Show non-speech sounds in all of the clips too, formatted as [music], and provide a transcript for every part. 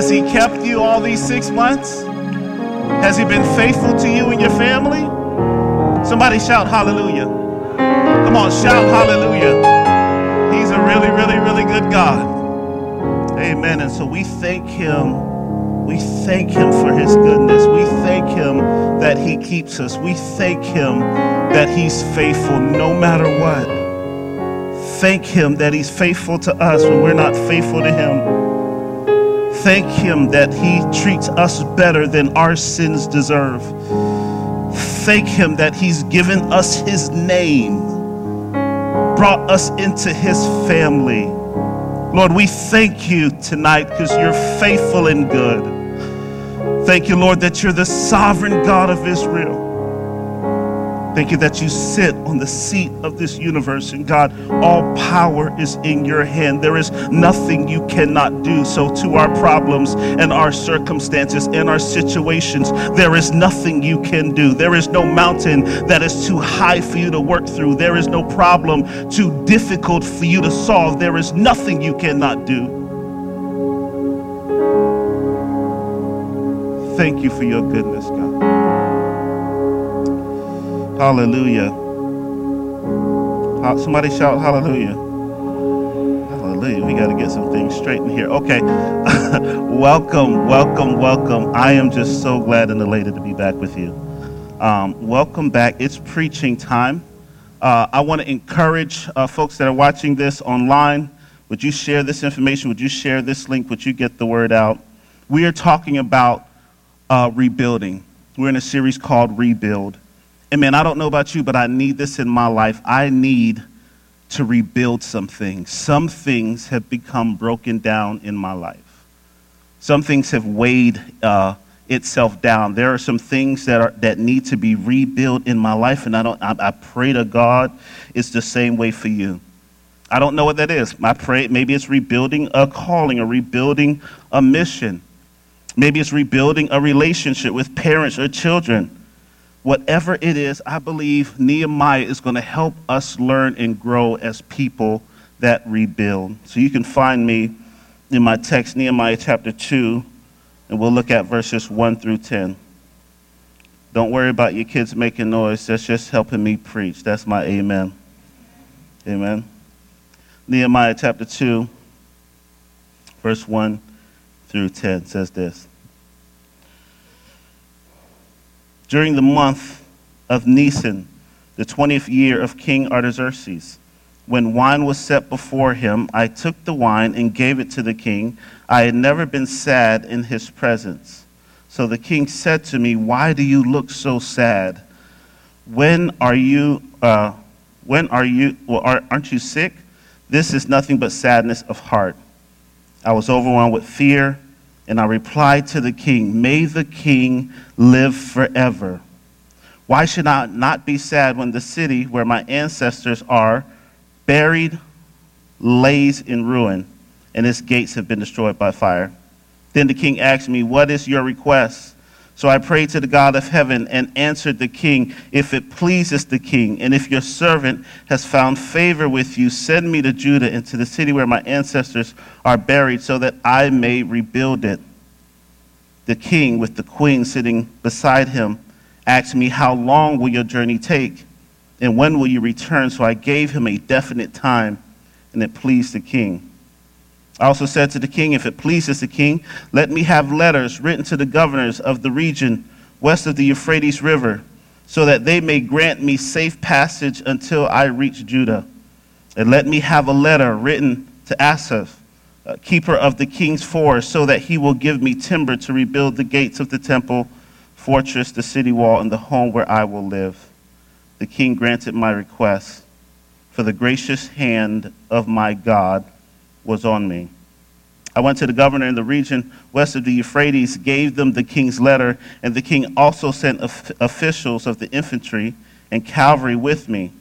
Has he kept you all these six months? Has he been faithful to you and your family? Somebody shout hallelujah. Come on, shout hallelujah. He's a really, really, really good God. Amen. And so we thank him. We thank him for his goodness. We thank him that he keeps us. We thank him that he's faithful no matter what. Thank him that he's faithful to us when we're not faithful to him. Thank him that he treats us better than our sins deserve. Thank him that he's given us his name, brought us into his family. Lord, we thank you tonight because you're faithful and good. Thank you, Lord, that you're the sovereign God of Israel. Thank you that you sit on the seat of this universe. And God, all power is in your hand. There is nothing you cannot do. So, to our problems and our circumstances and our situations, there is nothing you can do. There is no mountain that is too high for you to work through. There is no problem too difficult for you to solve. There is nothing you cannot do. Thank you for your goodness, God. Hallelujah. Somebody shout hallelujah. Hallelujah. We got to get some things straight in here. Okay. [laughs] welcome, welcome, welcome. I am just so glad and elated to be back with you. Um, welcome back. It's preaching time. Uh, I want to encourage uh, folks that are watching this online. Would you share this information? Would you share this link? Would you get the word out? We are talking about uh, rebuilding. We're in a series called Rebuild. And man, I don't know about you, but I need this in my life. I need to rebuild some things. Some things have become broken down in my life. Some things have weighed uh, itself down. There are some things that are that need to be rebuilt in my life, and I don't. I, I pray to God, it's the same way for you. I don't know what that is. I pray maybe it's rebuilding a calling or rebuilding a mission. Maybe it's rebuilding a relationship with parents or children whatever it is, I believe Nehemiah is going to help us learn and grow as people that rebuild. So you can find me in my text, Nehemiah chapter 2, and we'll look at verses 1 through 10. Don't worry about your kids making noise. That's just helping me preach. That's my amen. Amen. Nehemiah chapter 2, verse 1 through 10 says this. During the month of Nisan, the 20th year of King Artaxerxes. When wine was set before him, I took the wine and gave it to the king. I had never been sad in his presence. So the king said to me, Why do you look so sad? When are you, uh, when are you, well, aren't you sick? This is nothing but sadness of heart. I was overwhelmed with fear and I replied to the king, May the king live forever. Why should I not be sad when the city where my ancestors are buried lays in ruin and its gates have been destroyed by fire? Then the king asked me, What is your request? So I prayed to the God of heaven and answered the king, If it pleases the king, and if your servant has found favor with you, send me to Judah and to the city where my ancestors are buried, so that I may rebuild it. The king, with the queen sitting beside him, asked me, How long will your journey take? And when will you return? So I gave him a definite time, and it pleased the king. I also said to the king, If it pleases the king, let me have letters written to the governors of the region west of the Euphrates River, so that they may grant me safe passage until I reach Judah. And let me have a letter written to Asaph, keeper of the king's forest, so that he will give me timber to rebuild the gates of the temple, fortress, the city wall, and the home where I will live. The king granted my request, for the gracious hand of my God was on me. I went to the governor in the region west of the Euphrates, gave them the king's letter, and the king also sent officials of the infantry and cavalry with me.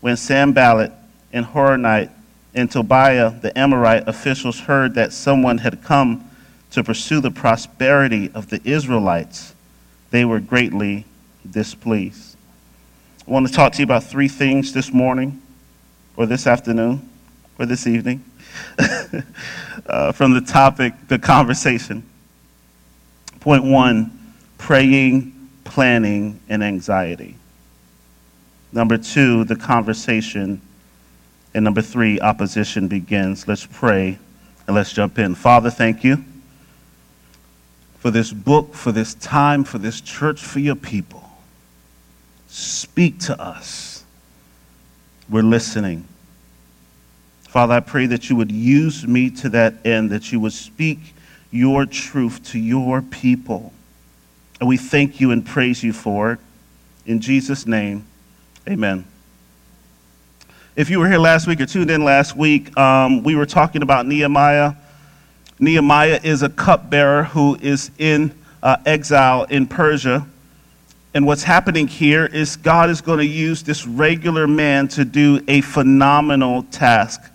When Sanballat and Horonite and Tobiah, the Amorite officials, heard that someone had come to pursue the prosperity of the Israelites, they were greatly displeased. I want to talk to you about three things this morning, or this afternoon, or this evening. [laughs] uh, from the topic, the conversation. Point one praying, planning, and anxiety. Number two, the conversation. And number three, opposition begins. Let's pray and let's jump in. Father, thank you for this book, for this time, for this church, for your people. Speak to us. We're listening. Father, I pray that you would use me to that end, that you would speak your truth to your people. And we thank you and praise you for it. In Jesus' name, amen. If you were here last week or tuned in last week, um, we were talking about Nehemiah. Nehemiah is a cupbearer who is in uh, exile in Persia. And what's happening here is God is going to use this regular man to do a phenomenal task.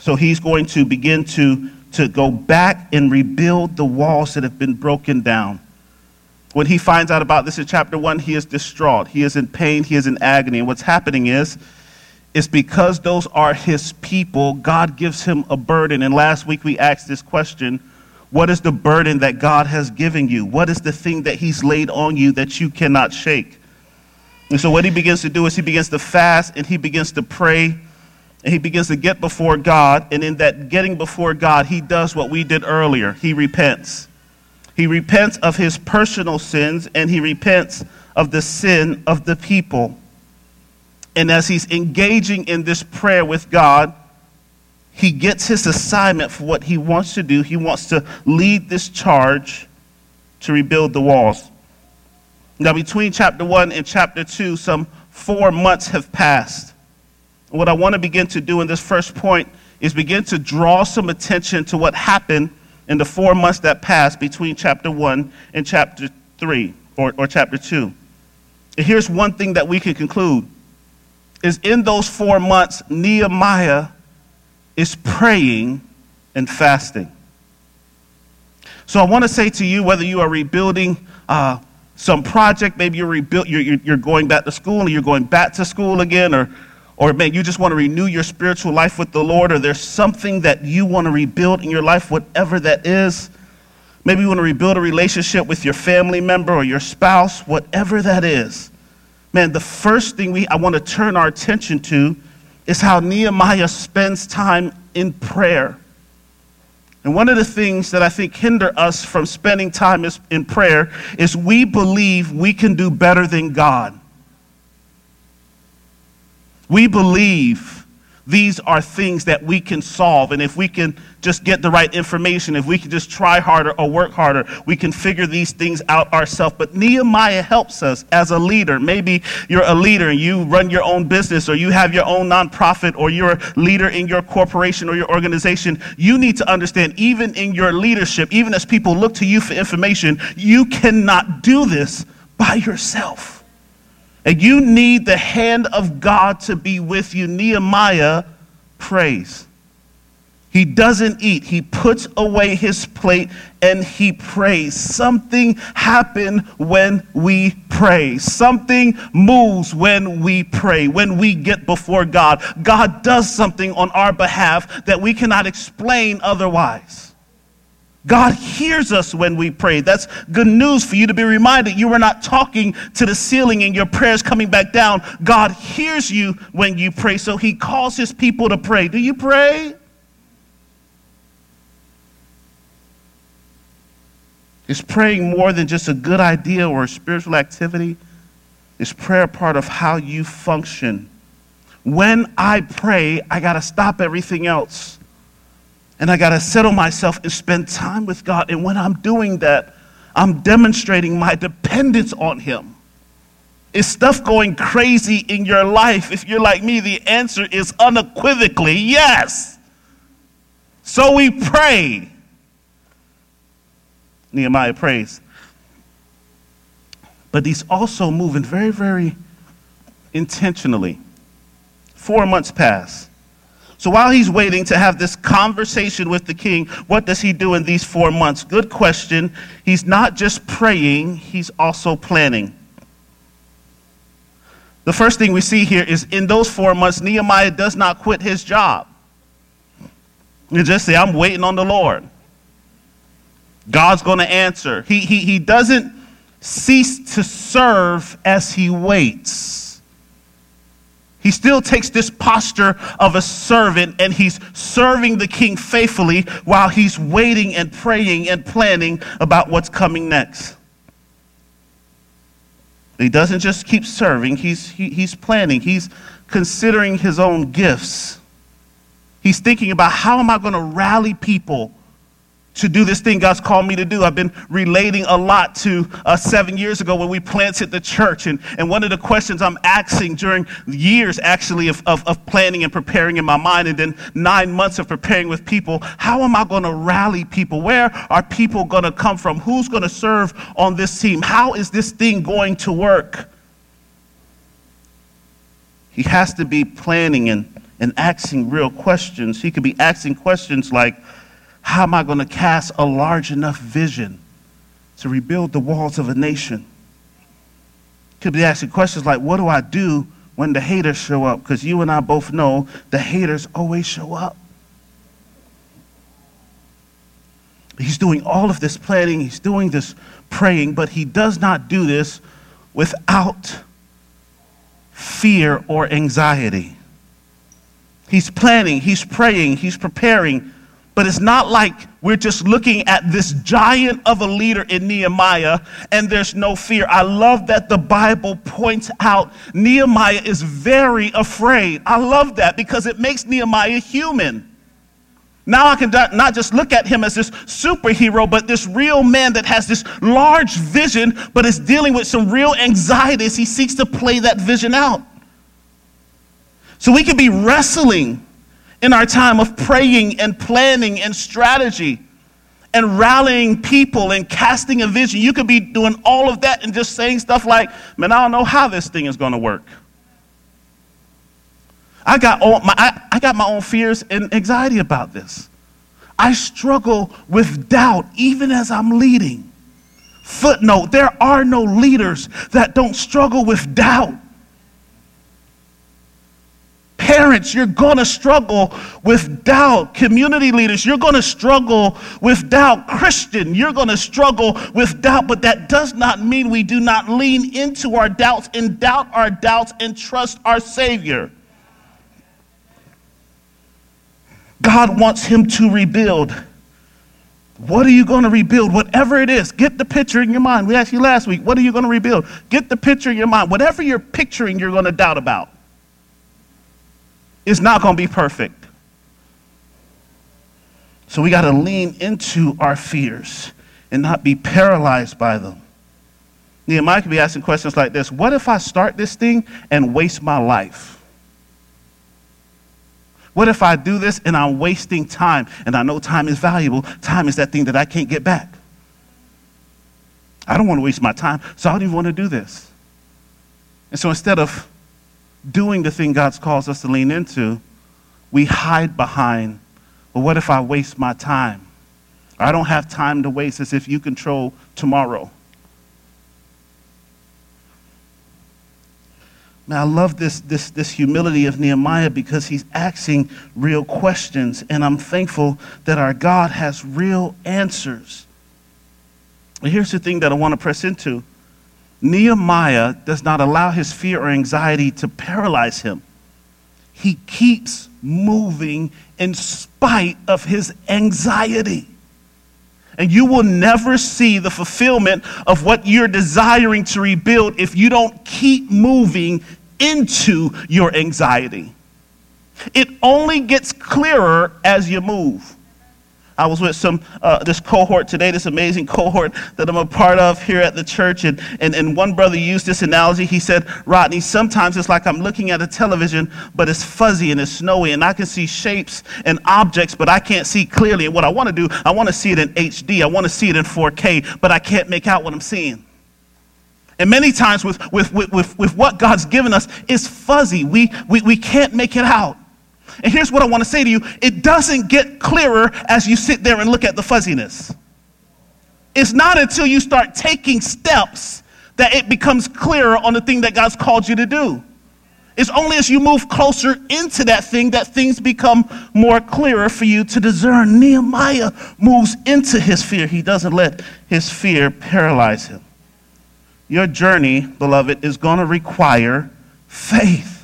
So he's going to begin to, to go back and rebuild the walls that have been broken down. When he finds out about this in chapter 1, he is distraught. He is in pain. He is in agony. And what's happening is is because those are his people, God gives him a burden. And last week we asked this question What is the burden that God has given you? What is the thing that he's laid on you that you cannot shake? And so what he begins to do is he begins to fast and he begins to pray and he begins to get before God. And in that getting before God, he does what we did earlier he repents. He repents of his personal sins and he repents of the sin of the people. And as he's engaging in this prayer with God, he gets his assignment for what he wants to do. He wants to lead this charge to rebuild the walls. Now, between chapter 1 and chapter 2, some four months have passed. What I want to begin to do in this first point is begin to draw some attention to what happened in the four months that passed between chapter 1 and chapter 3 or, or chapter 2. And here's one thing that we can conclude is in those four months, Nehemiah is praying and fasting. So I want to say to you, whether you are rebuilding uh, some project, maybe you're, rebuild, you're, you're going back to school, or you're going back to school again, or, or man, you just want to renew your spiritual life with the Lord, or there's something that you want to rebuild in your life, whatever that is. Maybe you want to rebuild a relationship with your family member or your spouse, whatever that is man, the first thing we, I want to turn our attention to is how Nehemiah spends time in prayer. And one of the things that I think hinder us from spending time is, in prayer is we believe we can do better than God. We believe these are things that we can solve. And if we can just get the right information, if we can just try harder or work harder, we can figure these things out ourselves. But Nehemiah helps us as a leader. Maybe you're a leader and you run your own business or you have your own nonprofit or you're a leader in your corporation or your organization. You need to understand, even in your leadership, even as people look to you for information, you cannot do this by yourself. And you need the hand of God to be with you. Nehemiah prays. He doesn't eat. He puts away his plate and he prays. Something happens when we pray. Something moves when we pray, when we get before God. God does something on our behalf that we cannot explain otherwise. God hears us when we pray. That's good news for you to be reminded you are not talking to the ceiling and your prayers coming back down. God hears you when you pray, so He calls His people to pray. Do you pray? Is praying more than just a good idea or a spiritual activity? Is prayer part of how you function? When I pray, I got to stop everything else and I got to settle myself and spend time with God. And when I'm doing that, I'm demonstrating my dependence on Him. Is stuff going crazy in your life? If you're like me, the answer is unequivocally yes. So we pray. Nehemiah prays. But he's also moving very, very intentionally. Four months pass. So while he's waiting to have this conversation with the king, what does he do in these four months? Good question. He's not just praying, he's also planning. The first thing we see here is in those four months, Nehemiah does not quit his job. You just say, I'm waiting on the Lord. God's going to answer. He, he, he doesn't cease to serve as he waits. He still takes this posture of a servant and he's serving the king faithfully while he's waiting and praying and planning about what's coming next. He doesn't just keep serving, he's, he, he's planning, he's considering his own gifts. He's thinking about how am I going to rally people to do this thing God's called me to do. I've been relating a lot to uh, seven years ago when we planted the church. And, and one of the questions I'm asking during years actually of, of, of planning and preparing in my mind, and then nine months of preparing with people, how am I going to rally people? Where are people going to come from? Who's going to serve on this team? How is this thing going to work? He has to be planning and, and asking real questions. He could be asking questions like, how am I going to cast a large enough vision to rebuild the walls of a nation? Could be asking questions like, what do I do when the haters show up? Because you and I both know the haters always show up. He's doing all of this planning, he's doing this praying, but he does not do this without fear or anxiety. He's planning, he's praying, he's preparing, but it's not like we're just looking at this giant of a leader in Nehemiah and there's no fear. I love that the Bible points out Nehemiah is very afraid. I love that because it makes Nehemiah human. Now I can not just look at him as this superhero, but this real man that has this large vision, but is dealing with some real anxieties. He seeks to play that vision out. So we can be wrestling in our time of praying and planning and strategy and rallying people and casting a vision. You could be doing all of that and just saying stuff like, man, I don't know how this thing is going to work. I got, all my, I, I got my own fears and anxiety about this. I struggle with doubt even as I'm leading. Footnote, there are no leaders that don't struggle with doubt. Parents, you're going to struggle with doubt. Community leaders, you're going to struggle with doubt. Christian, you're going to struggle with doubt, but that does not mean we do not lean into our doubts and doubt our doubts and trust our Savior. God wants him to rebuild. What are you going to rebuild? Whatever it is, get the picture in your mind. We asked you last week, what are you going to rebuild? Get the picture in your mind. Whatever you're picturing, you're going to doubt about. It's not going to be perfect. So we got to lean into our fears and not be paralyzed by them. Nehemiah could be asking questions like this What if I start this thing and waste my life? What if I do this and I'm wasting time? And I know time is valuable. Time is that thing that I can't get back. I don't want to waste my time, so I don't even want to do this. And so instead of doing the thing God's calls us to lean into, we hide behind, well, what if I waste my time? I don't have time to waste as if you control tomorrow. Man, I love this, this, this humility of Nehemiah because he's asking real questions, and I'm thankful that our God has real answers. But here's the thing that I want to press into Nehemiah does not allow his fear or anxiety to paralyze him. He keeps moving in spite of his anxiety. And you will never see the fulfillment of what you're desiring to rebuild if you don't keep moving into your anxiety. It only gets clearer as you move. I was with some uh, this cohort today, this amazing cohort that I'm a part of here at the church, and, and, and one brother used this analogy. He said, Rodney, sometimes it's like I'm looking at a television, but it's fuzzy and it's snowy, and I can see shapes and objects, but I can't see clearly. And what I want to do, I want to see it in HD, I want to see it in 4K, but I can't make out what I'm seeing. And many times with, with, with, with, what God's given us, it's fuzzy. We, we, we can't make it out. And here's what I want to say to you it doesn't get clearer as you sit there and look at the fuzziness. It's not until you start taking steps that it becomes clearer on the thing that God's called you to do. It's only as you move closer into that thing that things become more clearer for you to discern. Nehemiah moves into his fear. He doesn't let his fear paralyze him. Your journey, beloved, is going to require faith.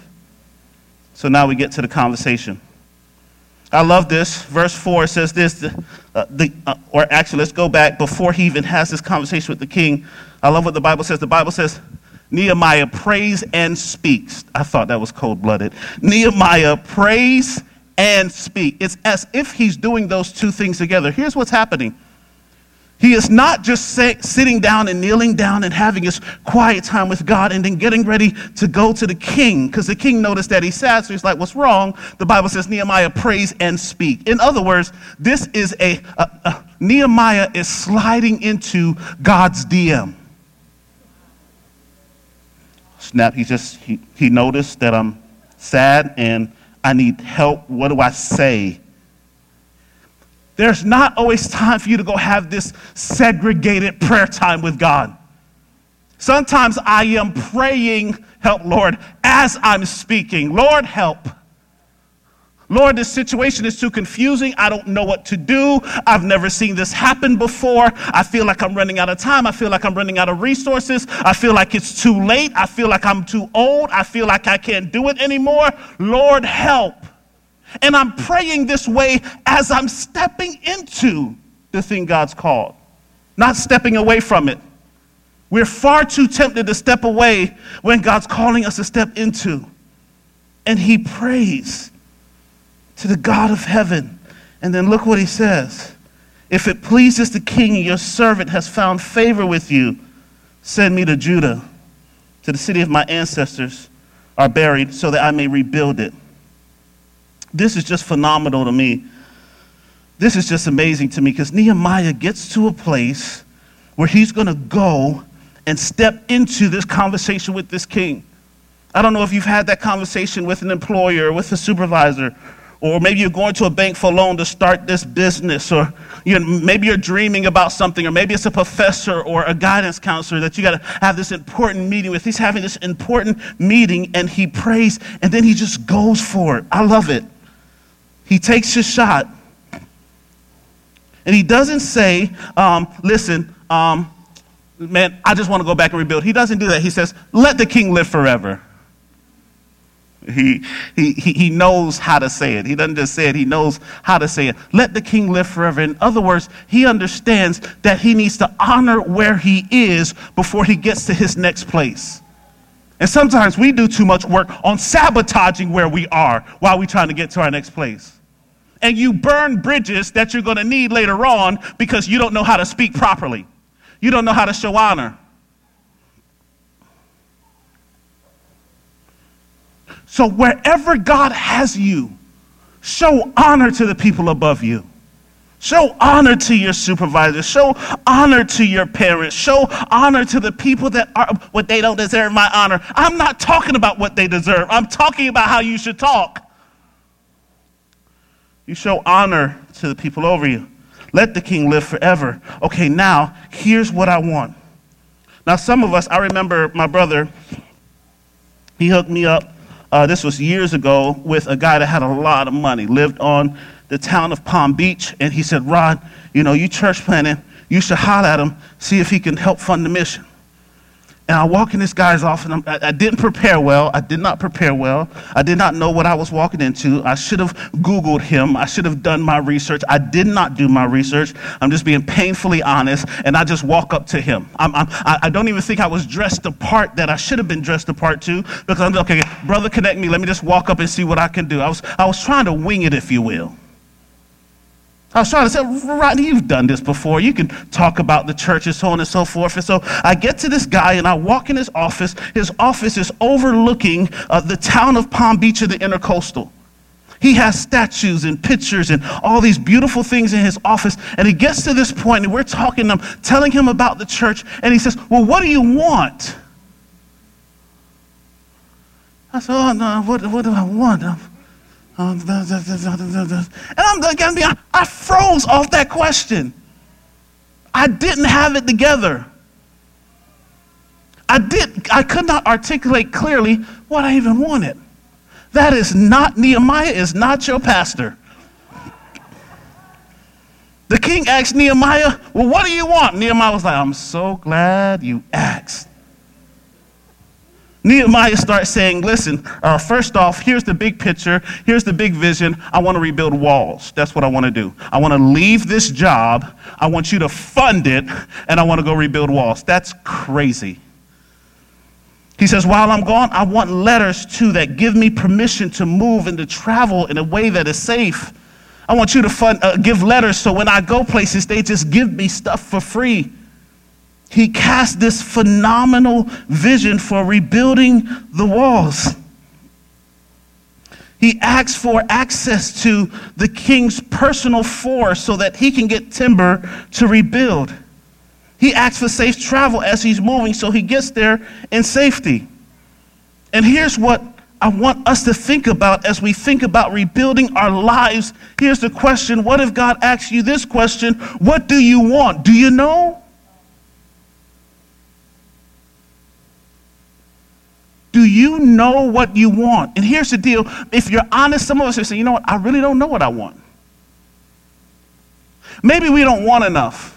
So now we get to the conversation. I love this. Verse 4 says this, uh, the, uh, or actually, let's go back before he even has this conversation with the king. I love what the Bible says. The Bible says, Nehemiah prays and speaks. I thought that was cold blooded. Nehemiah prays and speaks. It's as if he's doing those two things together. Here's what's happening. He is not just say, sitting down and kneeling down and having his quiet time with God and then getting ready to go to the king because the king noticed that he's sad. So he's like, What's wrong? The Bible says Nehemiah prays and speak. In other words, this is a, a, a Nehemiah is sliding into God's DM. Snap, he just, he, he noticed that I'm sad and I need help. What do I say? There's not always time for you to go have this segregated prayer time with God. Sometimes I am praying, help, Lord, as I'm speaking. Lord, help. Lord, this situation is too confusing. I don't know what to do. I've never seen this happen before. I feel like I'm running out of time. I feel like I'm running out of resources. I feel like it's too late. I feel like I'm too old. I feel like I can't do it anymore. Lord, help. And I'm praying this way as I'm stepping into the thing God's called, not stepping away from it. We're far too tempted to step away when God's calling us to step into. And he prays to the God of heaven. And then look what he says. If it pleases the king, your servant has found favor with you. Send me to Judah, to the city of my ancestors are buried, so that I may rebuild it. This is just phenomenal to me. This is just amazing to me because Nehemiah gets to a place where he's going to go and step into this conversation with this king. I don't know if you've had that conversation with an employer, with a supervisor, or maybe you're going to a bank for a loan to start this business, or you know, maybe you're dreaming about something, or maybe it's a professor or a guidance counselor that you got to have this important meeting with. He's having this important meeting and he prays and then he just goes for it. I love it. He takes his shot and he doesn't say, um, listen, um, man, I just want to go back and rebuild. He doesn't do that. He says, let the king live forever. He, he, he knows how to say it. He doesn't just say it, he knows how to say it. Let the king live forever. In other words, he understands that he needs to honor where he is before he gets to his next place. And sometimes we do too much work on sabotaging where we are while we're trying to get to our next place. And you burn bridges that you're going to need later on because you don't know how to speak properly. You don't know how to show honor. So, wherever God has you, show honor to the people above you. Show honor to your supervisor. Show honor to your parents. Show honor to the people that are what they don't deserve my honor. I'm not talking about what they deserve. I'm talking about how you should talk. You show honor to the people over you. Let the king live forever. Okay, now here's what I want. Now, some of us, I remember my brother, he hooked me up uh, this was years ago with a guy that had a lot of money, lived on the town of Palm Beach, and he said, Rod, you know, you church planting, you should holler at him, see if he can help fund the mission. And I walk in this guy's office, and I, I didn't prepare well. I did not prepare well. I did not know what I was walking into. I should have Googled him. I should have done my research. I did not do my research. I'm just being painfully honest, and I just walk up to him. I'm, I'm, I don't even think I was dressed the part that I should have been dressed the part to, because I'm okay, brother, connect me. Let me just walk up and see what I can do. I was, I was trying to wing it, if you will. I was trying to say, Rodney, you've done this before. You can talk about the church and so on and so forth. And so I get to this guy and I walk in his office. His office is overlooking uh, the town of Palm Beach of the intercoastal. He has statues and pictures and all these beautiful things in his office. And he gets to this point and we're talking, I'm telling him about the church. And he says, Well, what do you want? I said, Oh, no, what, what do I want? I'm, and I'm honest, I froze off that question. I didn't have it together. I did I could not articulate clearly what I even wanted. That is not, Nehemiah is not your pastor. The king asked Nehemiah, Well, what do you want? Nehemiah was like, I'm so glad you asked. Nehemiah starts saying, Listen, uh, first off, here's the big picture. Here's the big vision. I want to rebuild walls. That's what I want to do. I want to leave this job. I want you to fund it, and I want to go rebuild walls. That's crazy. He says, While I'm gone, I want letters too that give me permission to move and to travel in a way that is safe. I want you to fund, uh, give letters so when I go places, they just give me stuff for free. He cast this phenomenal vision for rebuilding the walls. He asks for access to the king's personal force so that he can get timber to rebuild. He asks for safe travel as he's moving so he gets there in safety. And here's what I want us to think about as we think about rebuilding our lives. Here's the question What if God asks you this question? What do you want? Do you know? You know what you want? And here's the deal if you're honest, some of us are saying, you know what, I really don't know what I want. Maybe we don't want enough.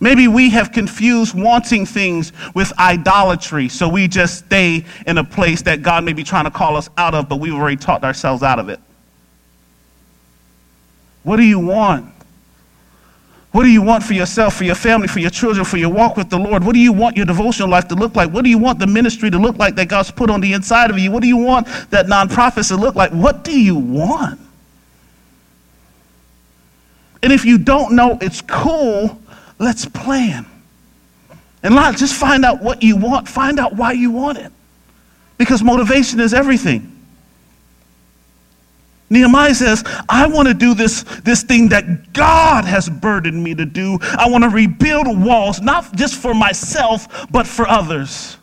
Maybe we have confused wanting things with idolatry, so we just stay in a place that God may be trying to call us out of, but we've already talked ourselves out of it. What do you want? What do you want for yourself, for your family, for your children, for your walk with the Lord? What do you want your devotional life to look like? What do you want the ministry to look like that God's put on the inside of you? What do you want that nonprofits to look like? What do you want? And if you don't know, it's cool. Let's plan. And not just find out what you want, find out why you want it. Because motivation is everything. Nehemiah says, I want to do this, this thing that God has burdened me to do. I want to rebuild walls, not just for myself, but for others.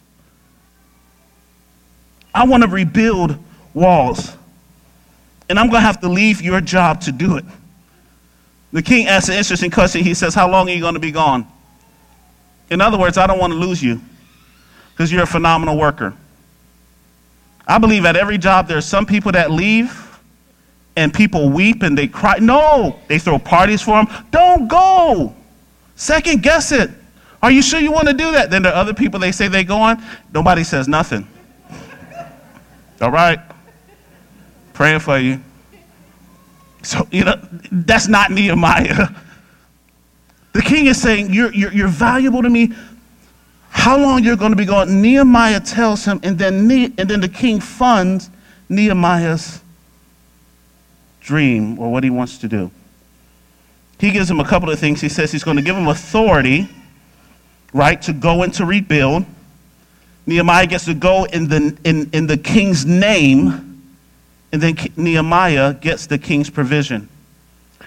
I want to rebuild walls. And I'm going to have to leave your job to do it. The king asks an interesting question. He says, How long are you going to be gone? In other words, I don't want to lose you because you're a phenomenal worker. I believe at every job there are some people that leave and people weep and they cry. No, they throw parties for them. Don't go. Second guess it. Are you sure you want to do that? Then there are other people they say they go on. Nobody says nothing. All right. Praying for you. So, you know, that's not Nehemiah. The king is saying, You're, you're, you're valuable to me. How long you're going to be going? Nehemiah tells him, and then, ne- and then the king funds Nehemiah's dream or what he wants to do. He gives him a couple of things. He says he's going to give him authority, right, to go and to rebuild. Nehemiah gets to go in the, in, in the king's name, and then Nehemiah gets the king's provision.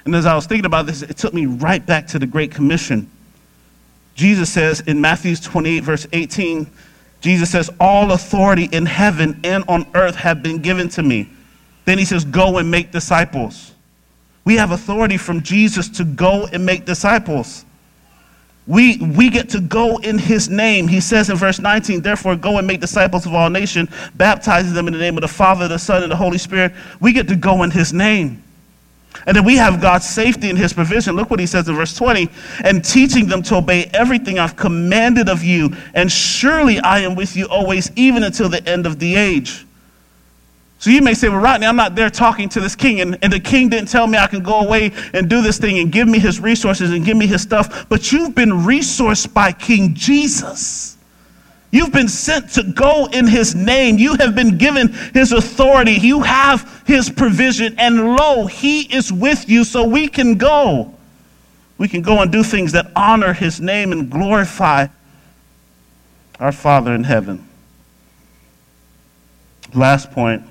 And as I was thinking about this, it took me right back to the Great Commission. Jesus says in Matthew 28, verse 18, Jesus says, All authority in heaven and on earth have been given to me. Then he says, Go and make disciples. We have authority from Jesus to go and make disciples. We, we get to go in his name. He says in verse 19, Therefore, go and make disciples of all nations, baptizing them in the name of the Father, the Son, and the Holy Spirit. We get to go in his name. And then we have God's safety and his provision. Look what he says in verse 20 and teaching them to obey everything I've commanded of you. And surely I am with you always, even until the end of the age. So you may say, well, Rodney, I'm not there talking to this king, and, and the king didn't tell me I can go away and do this thing and give me his resources and give me his stuff. But you've been resourced by King Jesus. You've been sent to go in his name. You have been given his authority. You have his provision. And lo, he is with you, so we can go. We can go and do things that honor his name and glorify our Father in heaven. Last point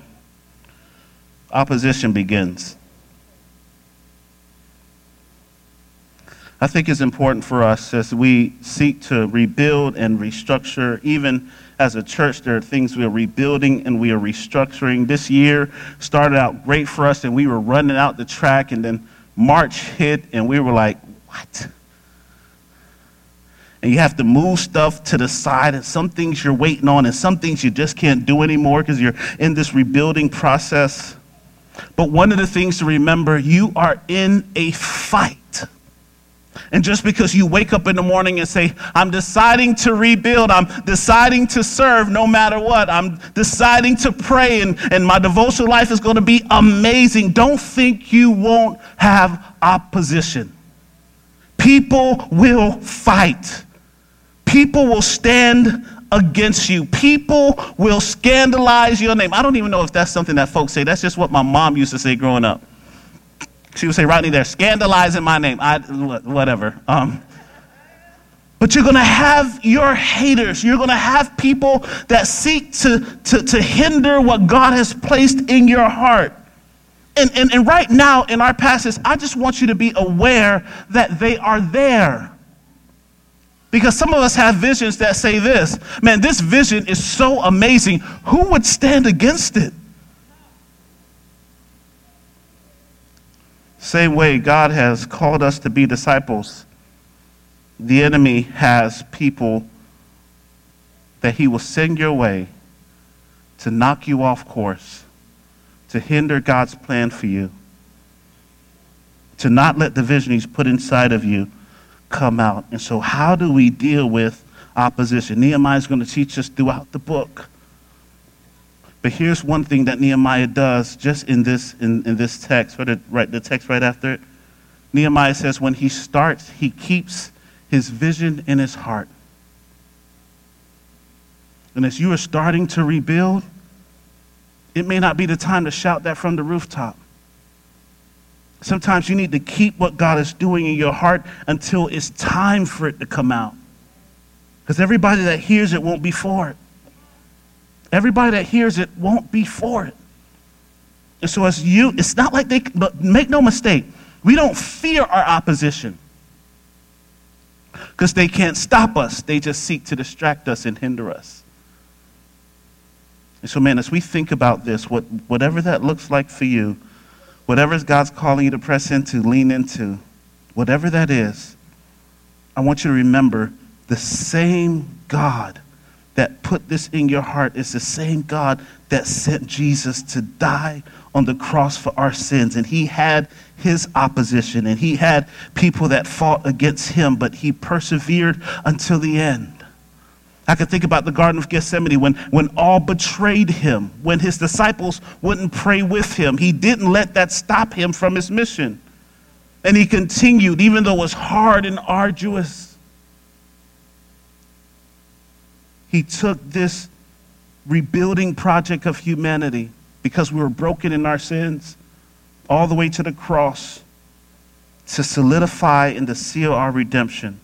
opposition begins. I think it's important for us as we seek to rebuild and restructure, even as a church, there are things we are rebuilding and we are restructuring. This year started out great for us, and we were running out the track, and then March hit, and we were like, what? and you have to move stuff to the side, and some things you're waiting on, and some things you just can't do anymore because you're in this rebuilding process. But one of the things to remember you are in a fight. And just because you wake up in the morning and say, I'm deciding to rebuild, I'm deciding to serve no matter what, I'm deciding to pray, and, and my devotional life is going to be amazing, don't think you won't have opposition. People will fight. People will stand against you. People will scandalize your name. I don't even know if that's something that folks say. That's just what my mom used to say growing up. She would say, Rodney, they're scandalizing my name. I, whatever. Um, but you're going to have your haters. You're going to have people that seek to, to, to hinder what God has placed in your heart. And, and, and right now in our passage, I just want you to be aware that they are there. Because some of us have visions that say this man, this vision is so amazing. Who would stand against it? Same way God has called us to be disciples, the enemy has people that he will send your way to knock you off course, to hinder God's plan for you, to not let the vision he's put inside of you come out. And so, how do we deal with opposition? Nehemiah is going to teach us throughout the book. But here's one thing that Nehemiah does just in this, in, in this text, right, right, the text right after it. Nehemiah says when he starts, he keeps his vision in his heart. And as you are starting to rebuild, it may not be the time to shout that from the rooftop. Sometimes you need to keep what God is doing in your heart until it's time for it to come out. Because everybody that hears it won't be for it. Everybody that hears it won't be for it. And so, as you, it's not like they, but make no mistake, we don't fear our opposition because they can't stop us. They just seek to distract us and hinder us. And so, man, as we think about this, what, whatever that looks like for you, whatever God's calling you to press into, lean into, whatever that is, I want you to remember the same God that put this in your heart is the same God that sent Jesus to die on the cross for our sins. And he had his opposition and he had people that fought against him, but he persevered until the end. I can think about the Garden of Gethsemane when, when all betrayed him, when his disciples wouldn't pray with him. He didn't let that stop him from his mission. And he continued, even though it was hard and arduous. He took this rebuilding project of humanity because we were broken in our sins all the way to the cross to solidify and to seal our redemption.